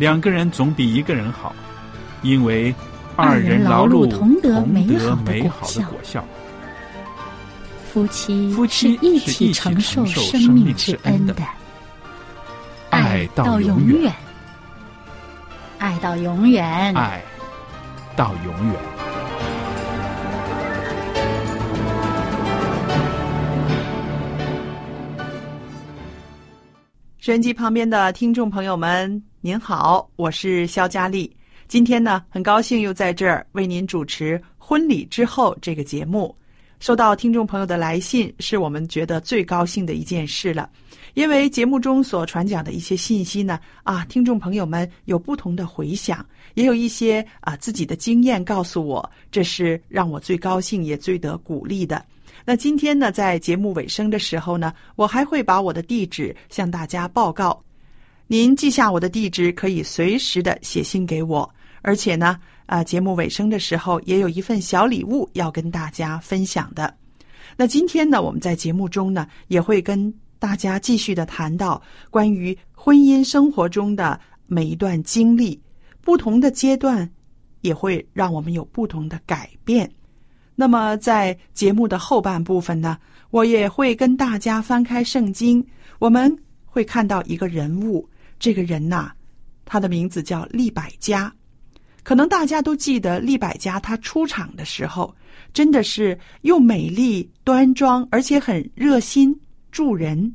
两个人总比一个人好，因为二人劳碌同得美好的果效。夫妻夫妻一起承受生命之恩的，爱到永远，爱到永远，爱到永远。收音机旁边的听众朋友们，您好，我是肖佳丽。今天呢，很高兴又在这儿为您主持《婚礼之后》这个节目。收到听众朋友的来信，是我们觉得最高兴的一件事了。因为节目中所传讲的一些信息呢，啊，听众朋友们有不同的回响，也有一些啊自己的经验告诉我，这是让我最高兴也最得鼓励的。那今天呢，在节目尾声的时候呢，我还会把我的地址向大家报告。您记下我的地址，可以随时的写信给我。而且呢，啊，节目尾声的时候也有一份小礼物要跟大家分享的。那今天呢，我们在节目中呢，也会跟大家继续的谈到关于婚姻生活中的每一段经历，不同的阶段也会让我们有不同的改变。那么，在节目的后半部分呢，我也会跟大家翻开圣经，我们会看到一个人物。这个人呐，他的名字叫利百加。可能大家都记得利百加，他出场的时候真的是又美丽端庄，而且很热心助人。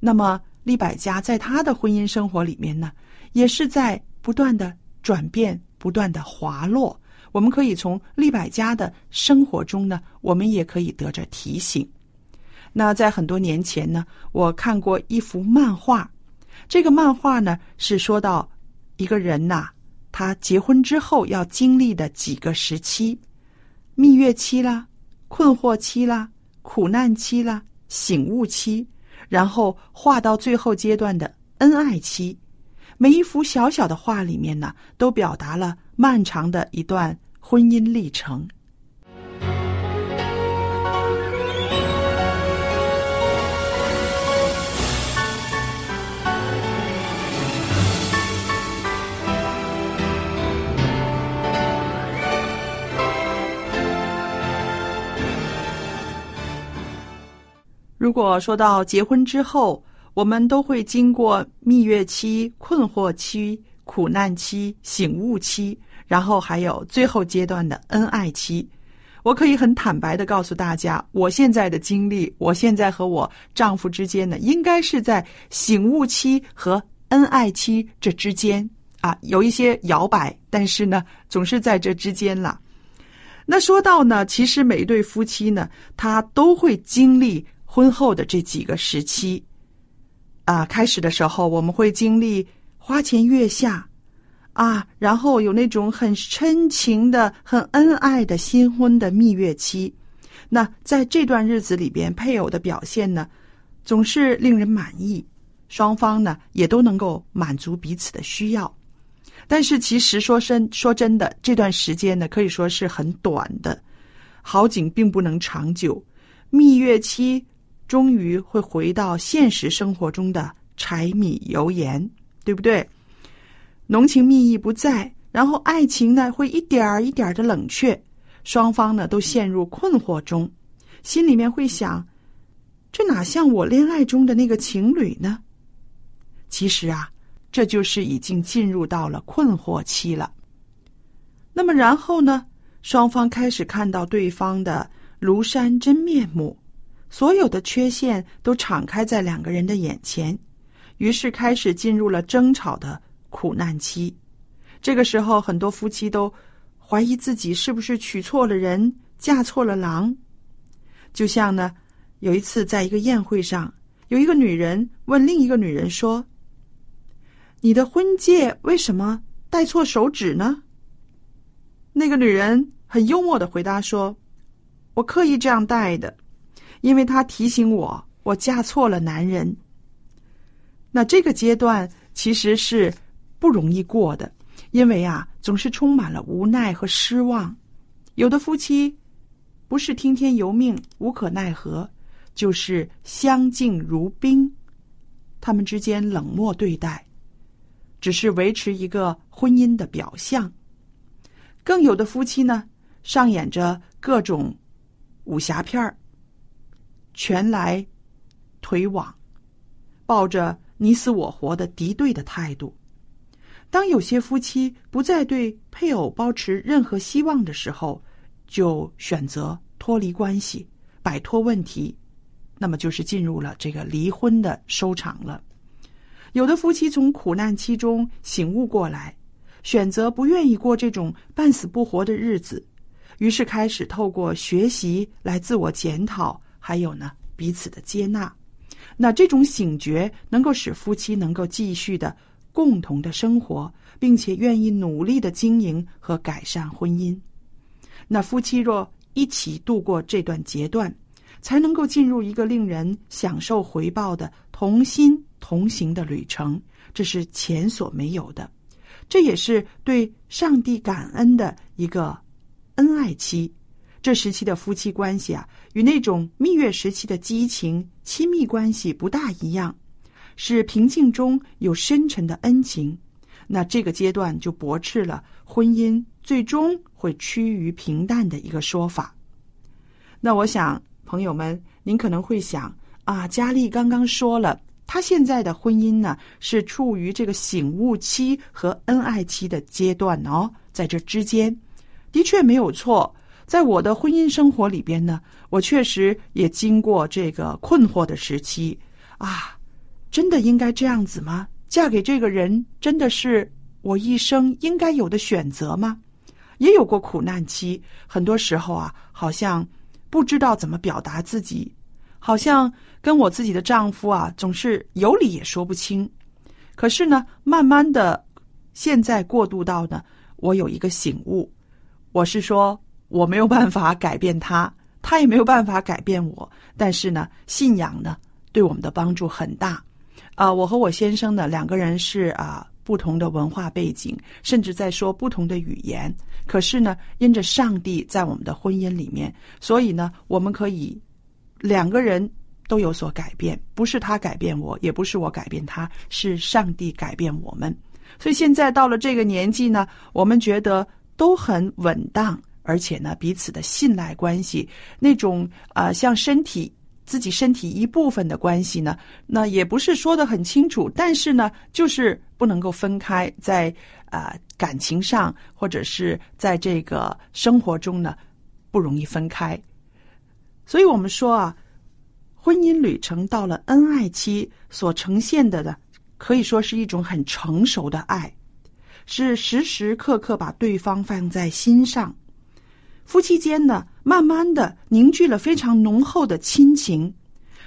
那么，利百加在他的婚姻生活里面呢，也是在不断的转变，不断的滑落。我们可以从利百家的生活中呢，我们也可以得着提醒。那在很多年前呢，我看过一幅漫画，这个漫画呢是说到一个人呐，他结婚之后要经历的几个时期：蜜月期啦、困惑期啦、苦难期啦、醒悟期，然后画到最后阶段的恩爱期。每一幅小小的画里面呢，都表达了漫长的一段婚姻历程。如果说到结婚之后，我们都会经过蜜月期、困惑期、苦难期、醒悟期，然后还有最后阶段的恩爱期。我可以很坦白的告诉大家，我现在的经历，我现在和我丈夫之间呢，应该是在醒悟期和恩爱期这之间啊，有一些摇摆，但是呢，总是在这之间了。那说到呢，其实每一对夫妻呢，他都会经历婚后的这几个时期。啊，开始的时候我们会经历花前月下，啊，然后有那种很深情的、很恩爱的新婚的蜜月期。那在这段日子里边，配偶的表现呢，总是令人满意，双方呢也都能够满足彼此的需要。但是其实说真说真的，这段时间呢，可以说是很短的，好景并不能长久。蜜月期终于会回到现实生活中的柴米油盐，对不对？浓情蜜意不在，然后爱情呢会一点儿一点儿的冷却，双方呢都陷入困惑中，心里面会想：这哪像我恋爱中的那个情侣呢？其实啊。这就是已经进入到了困惑期了。那么然后呢？双方开始看到对方的庐山真面目，所有的缺陷都敞开在两个人的眼前，于是开始进入了争吵的苦难期。这个时候，很多夫妻都怀疑自己是不是娶错了人，嫁错了郎。就像呢，有一次在一个宴会上，有一个女人问另一个女人说。你的婚戒为什么戴错手指呢？那个女人很幽默的回答说：“我刻意这样戴的，因为他提醒我我嫁错了男人。”那这个阶段其实是不容易过的，因为啊，总是充满了无奈和失望。有的夫妻不是听天由命、无可奈何，就是相敬如宾，他们之间冷漠对待。只是维持一个婚姻的表象，更有的夫妻呢，上演着各种武侠片儿，拳来腿往，抱着你死我活的敌对的态度。当有些夫妻不再对配偶保持任何希望的时候，就选择脱离关系，摆脱问题，那么就是进入了这个离婚的收场了。有的夫妻从苦难期中醒悟过来，选择不愿意过这种半死不活的日子，于是开始透过学习来自我检讨，还有呢彼此的接纳。那这种醒觉能够使夫妻能够继续的共同的生活，并且愿意努力的经营和改善婚姻。那夫妻若一起度过这段阶段，才能够进入一个令人享受回报的同心。同行的旅程，这是前所没有的，这也是对上帝感恩的一个恩爱期。这时期的夫妻关系啊，与那种蜜月时期的激情亲密关系不大一样，是平静中有深沉的恩情。那这个阶段就驳斥了婚姻最终会趋于平淡的一个说法。那我想，朋友们，您可能会想啊，佳丽刚刚说了。他现在的婚姻呢，是处于这个醒悟期和恩爱期的阶段哦，在这之间，的确没有错。在我的婚姻生活里边呢，我确实也经过这个困惑的时期啊，真的应该这样子吗？嫁给这个人真的是我一生应该有的选择吗？也有过苦难期，很多时候啊，好像不知道怎么表达自己。好像跟我自己的丈夫啊，总是有理也说不清。可是呢，慢慢的，现在过渡到呢，我有一个醒悟，我是说我没有办法改变他，他也没有办法改变我。但是呢，信仰呢，对我们的帮助很大。啊，我和我先生呢，两个人是啊不同的文化背景，甚至在说不同的语言。可是呢，因着上帝在我们的婚姻里面，所以呢，我们可以。两个人都有所改变，不是他改变我，也不是我改变他，是上帝改变我们。所以现在到了这个年纪呢，我们觉得都很稳当，而且呢，彼此的信赖关系，那种啊，像身体自己身体一部分的关系呢，那也不是说的很清楚，但是呢，就是不能够分开，在啊感情上或者是在这个生活中呢，不容易分开。所以我们说啊，婚姻旅程到了恩爱期，所呈现的呢，可以说是一种很成熟的爱，是时时刻刻把对方放在心上。夫妻间呢，慢慢的凝聚了非常浓厚的亲情。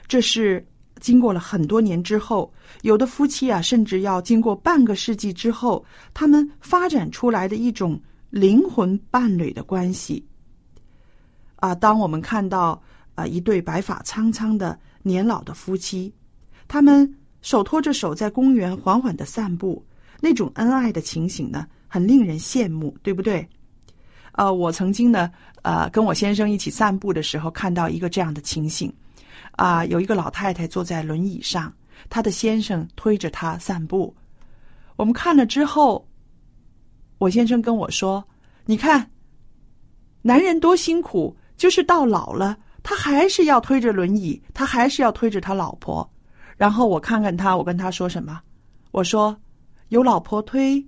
这是经过了很多年之后，有的夫妻啊，甚至要经过半个世纪之后，他们发展出来的一种灵魂伴侣的关系。啊，当我们看到啊一对白发苍苍的年老的夫妻，他们手托着手在公园缓缓的散步，那种恩爱的情形呢，很令人羡慕，对不对？呃，我曾经呢，呃，跟我先生一起散步的时候，看到一个这样的情形，啊，有一个老太太坐在轮椅上，她的先生推着她散步。我们看了之后，我先生跟我说：“你看，男人多辛苦，就是到老了，他还是要推着轮椅，他还是要推着他老婆。”然后我看看他，我跟他说什么？我说：“有老婆推，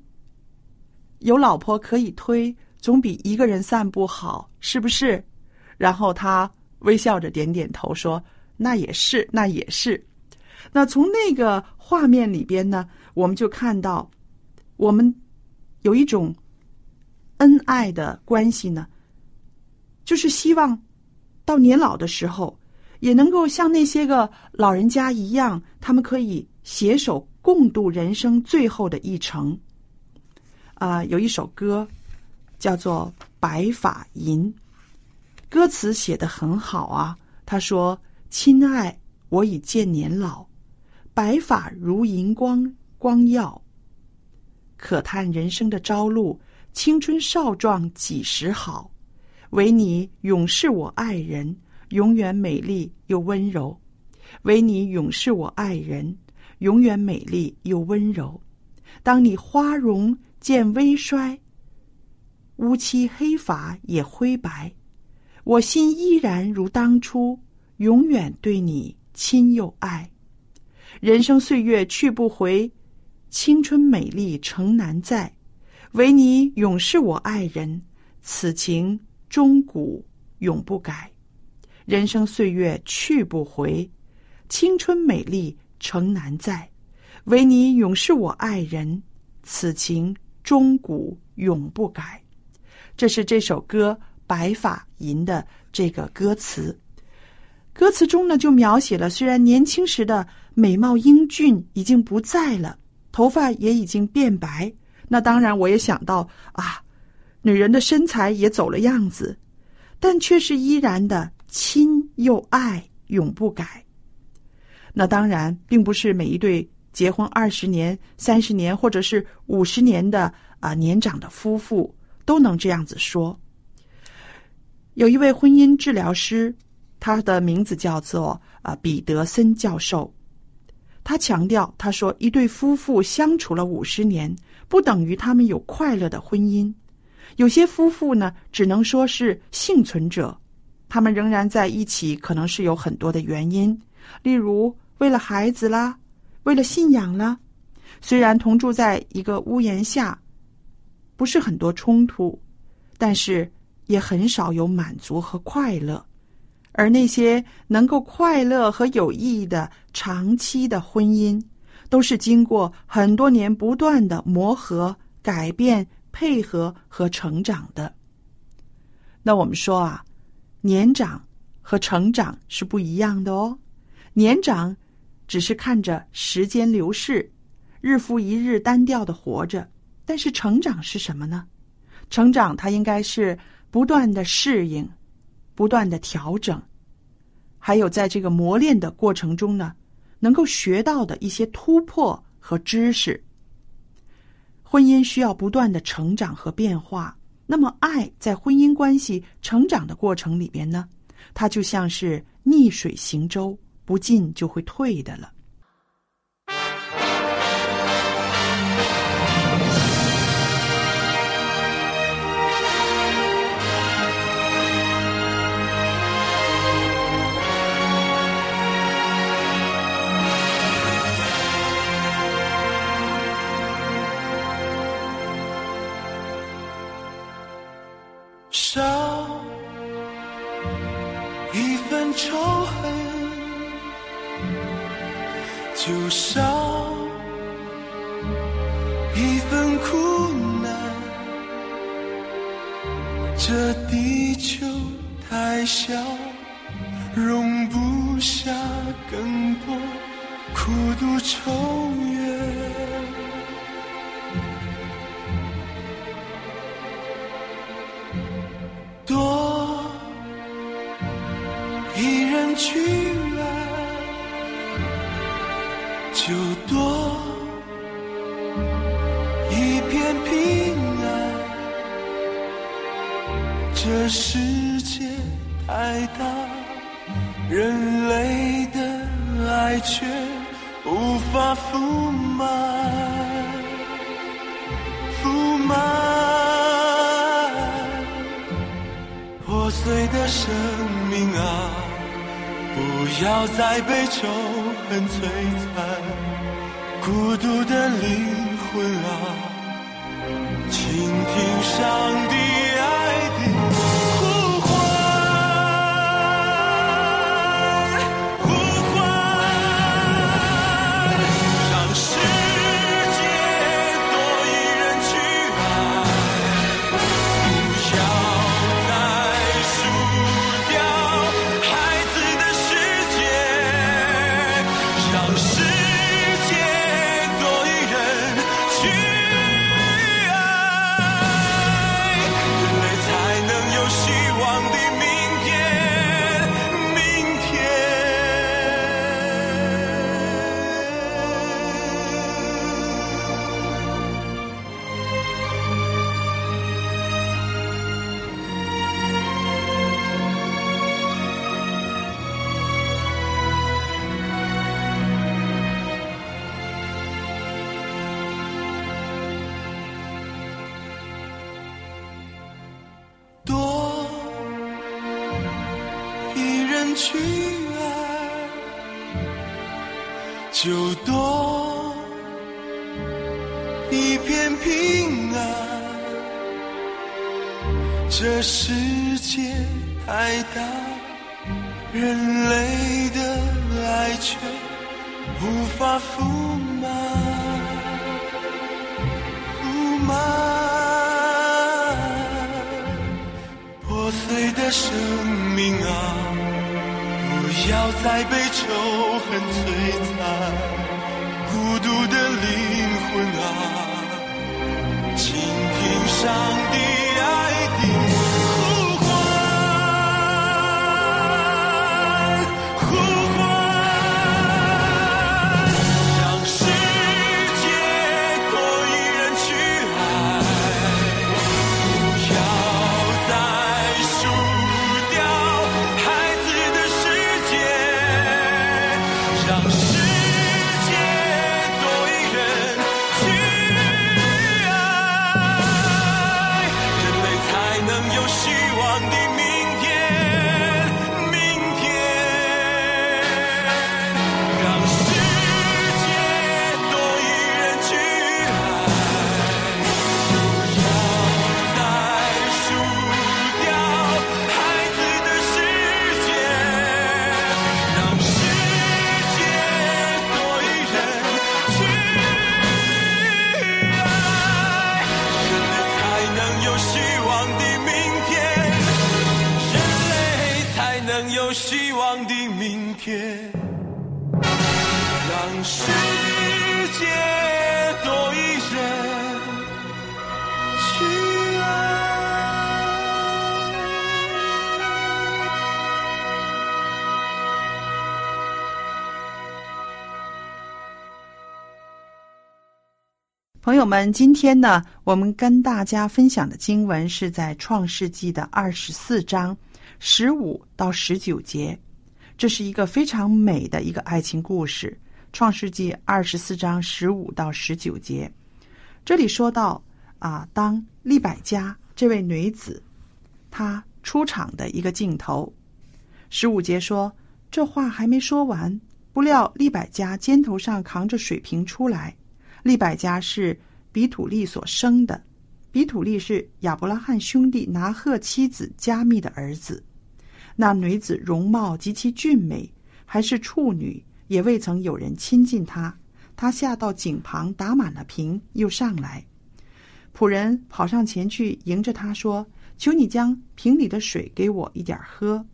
有老婆可以推。”总比一个人散步好，是不是？然后他微笑着点点头，说：“那也是，那也是。”那从那个画面里边呢，我们就看到，我们有一种恩爱的关系呢，就是希望到年老的时候，也能够像那些个老人家一样，他们可以携手共度人生最后的一程。啊，有一首歌。叫做《白发吟》，歌词写得很好啊。他说：“亲爱，我已渐年老，白发如银光光耀。可叹人生的朝露，青春少壮几时好？唯你永是我爱人，永远美丽又温柔。唯你永是我爱人，永远美丽又温柔。当你花容渐微衰。”乌漆黑发也灰白，我心依然如当初，永远对你亲又爱。人生岁月去不回，青春美丽诚难在，唯你永是我爱人，此情终古永不改。人生岁月去不回，青春美丽诚难在，唯你永是我爱人，此情终古永不改。这是这首歌《白发吟》的这个歌词，歌词中呢就描写了虽然年轻时的美貌英俊已经不在了，头发也已经变白，那当然我也想到啊，女人的身材也走了样子，但却是依然的亲又爱，永不改。那当然并不是每一对结婚二十年、三十年或者是五十年的啊年长的夫妇。都能这样子说。有一位婚姻治疗师，他的名字叫做啊彼得森教授。他强调，他说，一对夫妇相处了五十年，不等于他们有快乐的婚姻。有些夫妇呢，只能说是幸存者，他们仍然在一起，可能是有很多的原因，例如为了孩子啦，为了信仰啦。虽然同住在一个屋檐下。不是很多冲突，但是也很少有满足和快乐。而那些能够快乐和有意义的长期的婚姻，都是经过很多年不断的磨合、改变、配合和成长的。那我们说啊，年长和成长是不一样的哦。年长只是看着时间流逝，日复一日单调的活着。但是成长是什么呢？成长它应该是不断的适应，不断的调整，还有在这个磨练的过程中呢，能够学到的一些突破和知识。婚姻需要不断的成长和变化，那么爱在婚姻关系成长的过程里边呢，它就像是逆水行舟，不进就会退的了。就少一份苦难，这地球太小，容不下更多苦独愁怨。破碎的生命啊！不要再被仇恨摧残，孤独的灵魂啊，倾听上帝这世界太大，人类的爱却无法覆满，覆满。破碎的生命啊，不要再被仇恨摧残，孤独的灵魂啊，倾听上世界多一人。去爱。朋友们，今天呢，我们跟大家分享的经文是在创世纪的二十四章十五到十九节，这是一个非常美的一个爱情故事。创世纪二十四章十五到十九节，这里说到啊，当利百加这位女子她出场的一个镜头。十五节说，这话还没说完，不料利百加肩头上扛着水瓶出来。利百加是比土利所生的，比土利是亚伯拉罕兄弟拿鹤妻子加密的儿子。那女子容貌极其俊美，还是处女，也未曾有人亲近她。她下到井旁打满了瓶，又上来。仆人跑上前去迎着她说：“求你将瓶里的水给我一点喝。”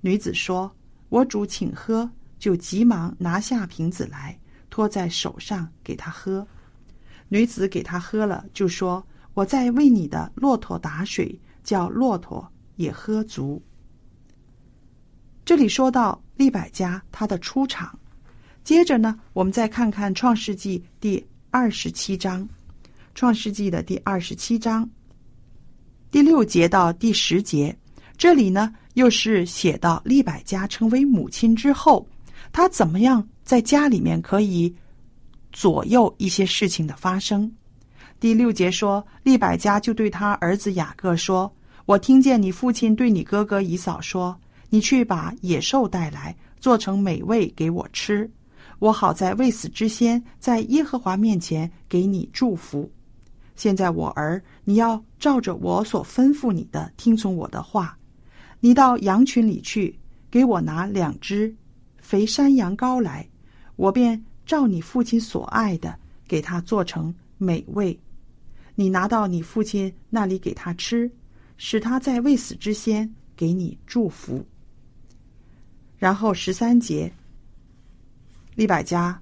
女子说：“我主请喝。”就急忙拿下瓶子来，托在手上给他喝。女子给他喝了，就说：“我在为你的骆驼打水，叫骆驼也喝足。”这里说到利百加他的出场，接着呢，我们再看看《创世纪》第二十七章，《创世纪》的第二十七章。第六节到第十节，这里呢又是写到利百加成为母亲之后，她怎么样在家里面可以左右一些事情的发生。第六节说，利百加就对他儿子雅各说：“我听见你父亲对你哥哥以扫说，你去把野兽带来，做成美味给我吃，我好在未死之先，在耶和华面前给你祝福。现在我儿，你要照着我所吩咐你的，听从我的话。你到羊群里去，给我拿两只肥山羊羔来，我便照你父亲所爱的，给他做成美味。”你拿到你父亲那里给他吃，使他在未死之先给你祝福。然后十三节，利百加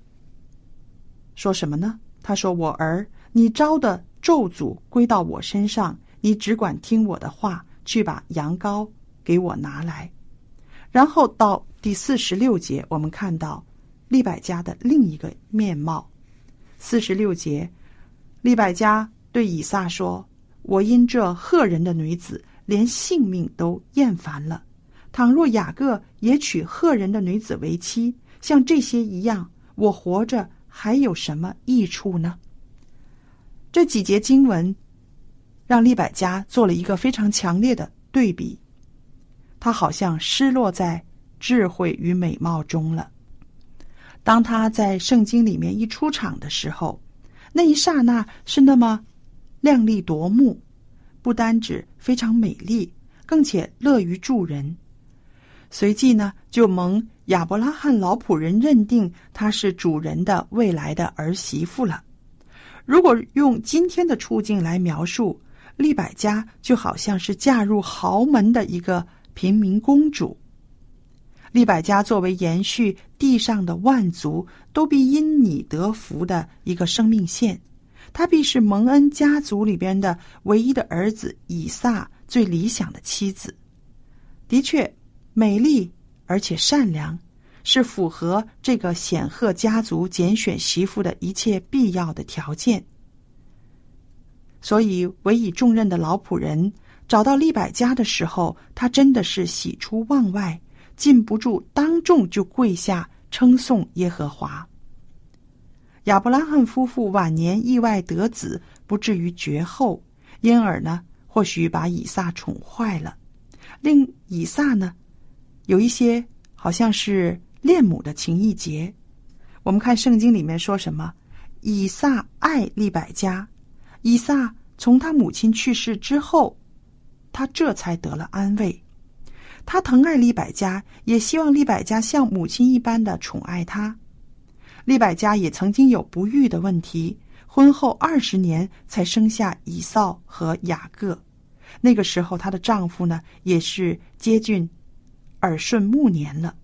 说什么呢？他说：“我儿，你招的咒诅归到我身上，你只管听我的话，去把羊羔给我拿来。”然后到第四十六节，我们看到利百加的另一个面貌。四十六节，利百加。对以撒说：“我因这赫人的女子，连性命都厌烦了。倘若雅各也娶赫人的女子为妻，像这些一样，我活着还有什么益处呢？”这几节经文让利百加做了一个非常强烈的对比，他好像失落在智慧与美貌中了。当他在圣经里面一出场的时候，那一刹那是那么。靓丽夺目，不单指非常美丽，更且乐于助人。随即呢，就蒙亚伯拉罕老仆人认定她是主人的未来的儿媳妇了。如果用今天的处境来描述，利百加就好像是嫁入豪门的一个平民公主。利百加作为延续地上的万族都必因你得福的一个生命线。她必是蒙恩家族里边的唯一的儿子以撒最理想的妻子，的确美丽而且善良，是符合这个显赫家族拣选媳妇的一切必要的条件。所以委以重任的老仆人找到利百家的时候，他真的是喜出望外，禁不住当众就跪下称颂耶和华。亚伯拉罕夫妇晚年意外得子，不至于绝后，因而呢，或许把以撒宠坏了，令以撒呢，有一些好像是恋母的情意结。我们看圣经里面说什么？以撒爱利百加，以撒从他母亲去世之后，他这才得了安慰。他疼爱利百加，也希望利百加像母亲一般的宠爱他。利百加也曾经有不育的问题，婚后二十年才生下以扫和雅各。那个时候，她的丈夫呢也是接近耳顺暮年了，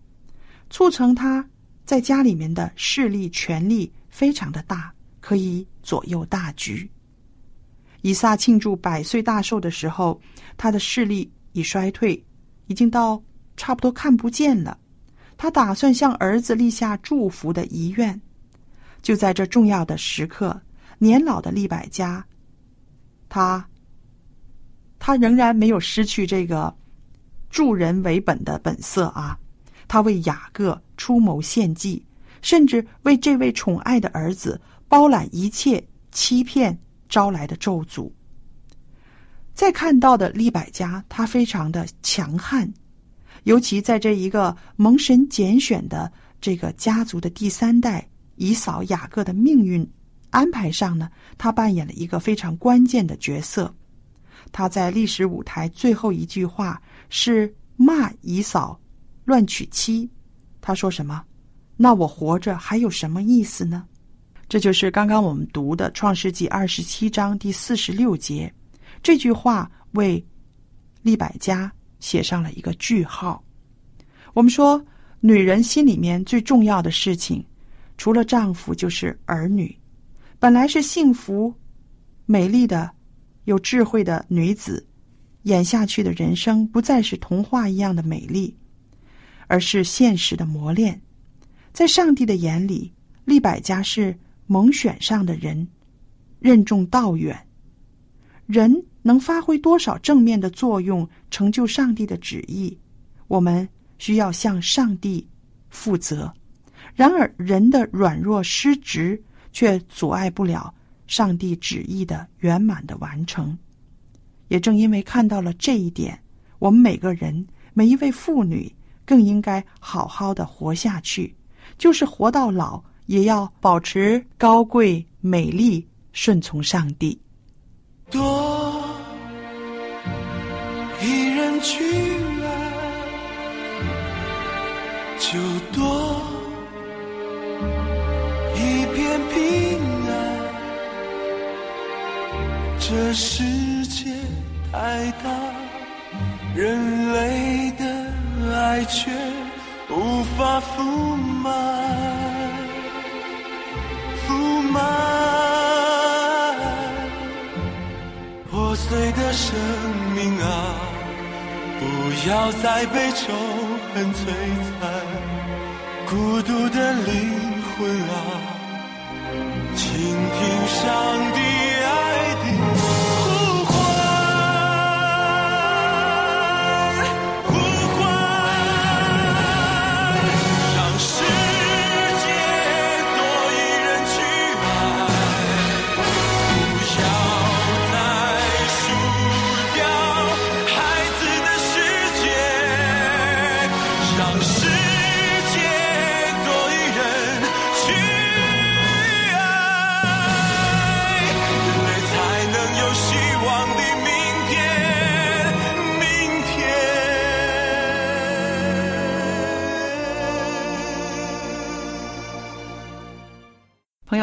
促成他在家里面的势力权力非常的大，可以左右大局。以撒庆祝百岁大寿的时候，他的视力已衰退，已经到差不多看不见了。他打算向儿子立下祝福的遗愿，就在这重要的时刻，年老的利百加，他，他仍然没有失去这个助人为本的本色啊！他为雅各出谋献计，甚至为这位宠爱的儿子包揽一切欺骗招来的咒诅。再看到的利百加，他非常的强悍。尤其在这一个蒙神拣选的这个家族的第三代以扫雅各的命运安排上呢，他扮演了一个非常关键的角色。他在历史舞台最后一句话是骂以扫乱娶妻。他说什么？那我活着还有什么意思呢？这就是刚刚我们读的《创世纪》二十七章第四十六节这句话为利百家。写上了一个句号。我们说，女人心里面最重要的事情，除了丈夫就是儿女。本来是幸福、美丽的、有智慧的女子，演下去的人生不再是童话一样的美丽，而是现实的磨练。在上帝的眼里，利百家是蒙选上的人，任重道远。人能发挥多少正面的作用，成就上帝的旨意，我们需要向上帝负责。然而，人的软弱失职却阻碍不了上帝旨意的圆满的完成。也正因为看到了这一点，我们每个人、每一位妇女更应该好好的活下去，就是活到老，也要保持高贵、美丽、顺从上帝。多一人去爱，就多一片平安。这世界太大，人类的爱却无法覆满，覆满。破碎的生命啊，不要再被仇恨摧残。孤独的灵魂啊，倾听上帝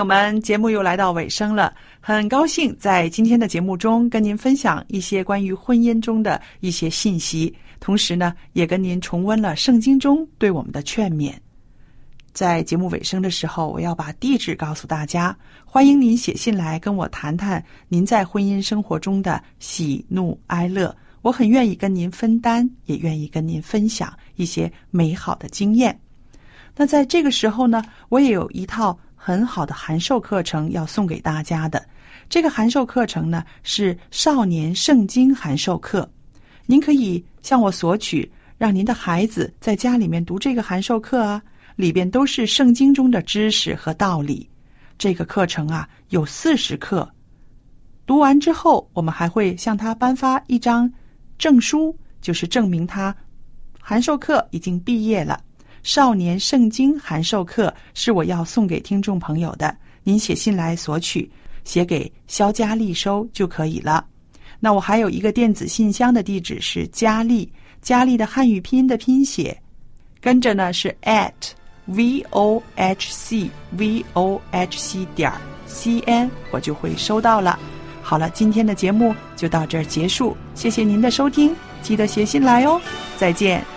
我们，节目又来到尾声了，很高兴在今天的节目中跟您分享一些关于婚姻中的一些信息，同时呢，也跟您重温了圣经中对我们的劝勉。在节目尾声的时候，我要把地址告诉大家，欢迎您写信来跟我谈谈您在婚姻生活中的喜怒哀乐，我很愿意跟您分担，也愿意跟您分享一些美好的经验。那在这个时候呢，我也有一套很好的函授课程要送给大家的。这个函授课程呢是少年圣经函授课，您可以向我索取，让您的孩子在家里面读这个函授课啊，里边都是圣经中的知识和道理。这个课程啊有四十课，读完之后，我们还会向他颁发一张证书，就是证明他函授课已经毕业了。少年圣经函授课是我要送给听众朋友的，您写信来索取，写给肖佳丽收就可以了。那我还有一个电子信箱的地址是佳丽，佳丽的汉语拼音的拼写，跟着呢是 at v o h c v o h c 点 c n，我就会收到了。好了，今天的节目就到这儿结束，谢谢您的收听，记得写信来哦，再见。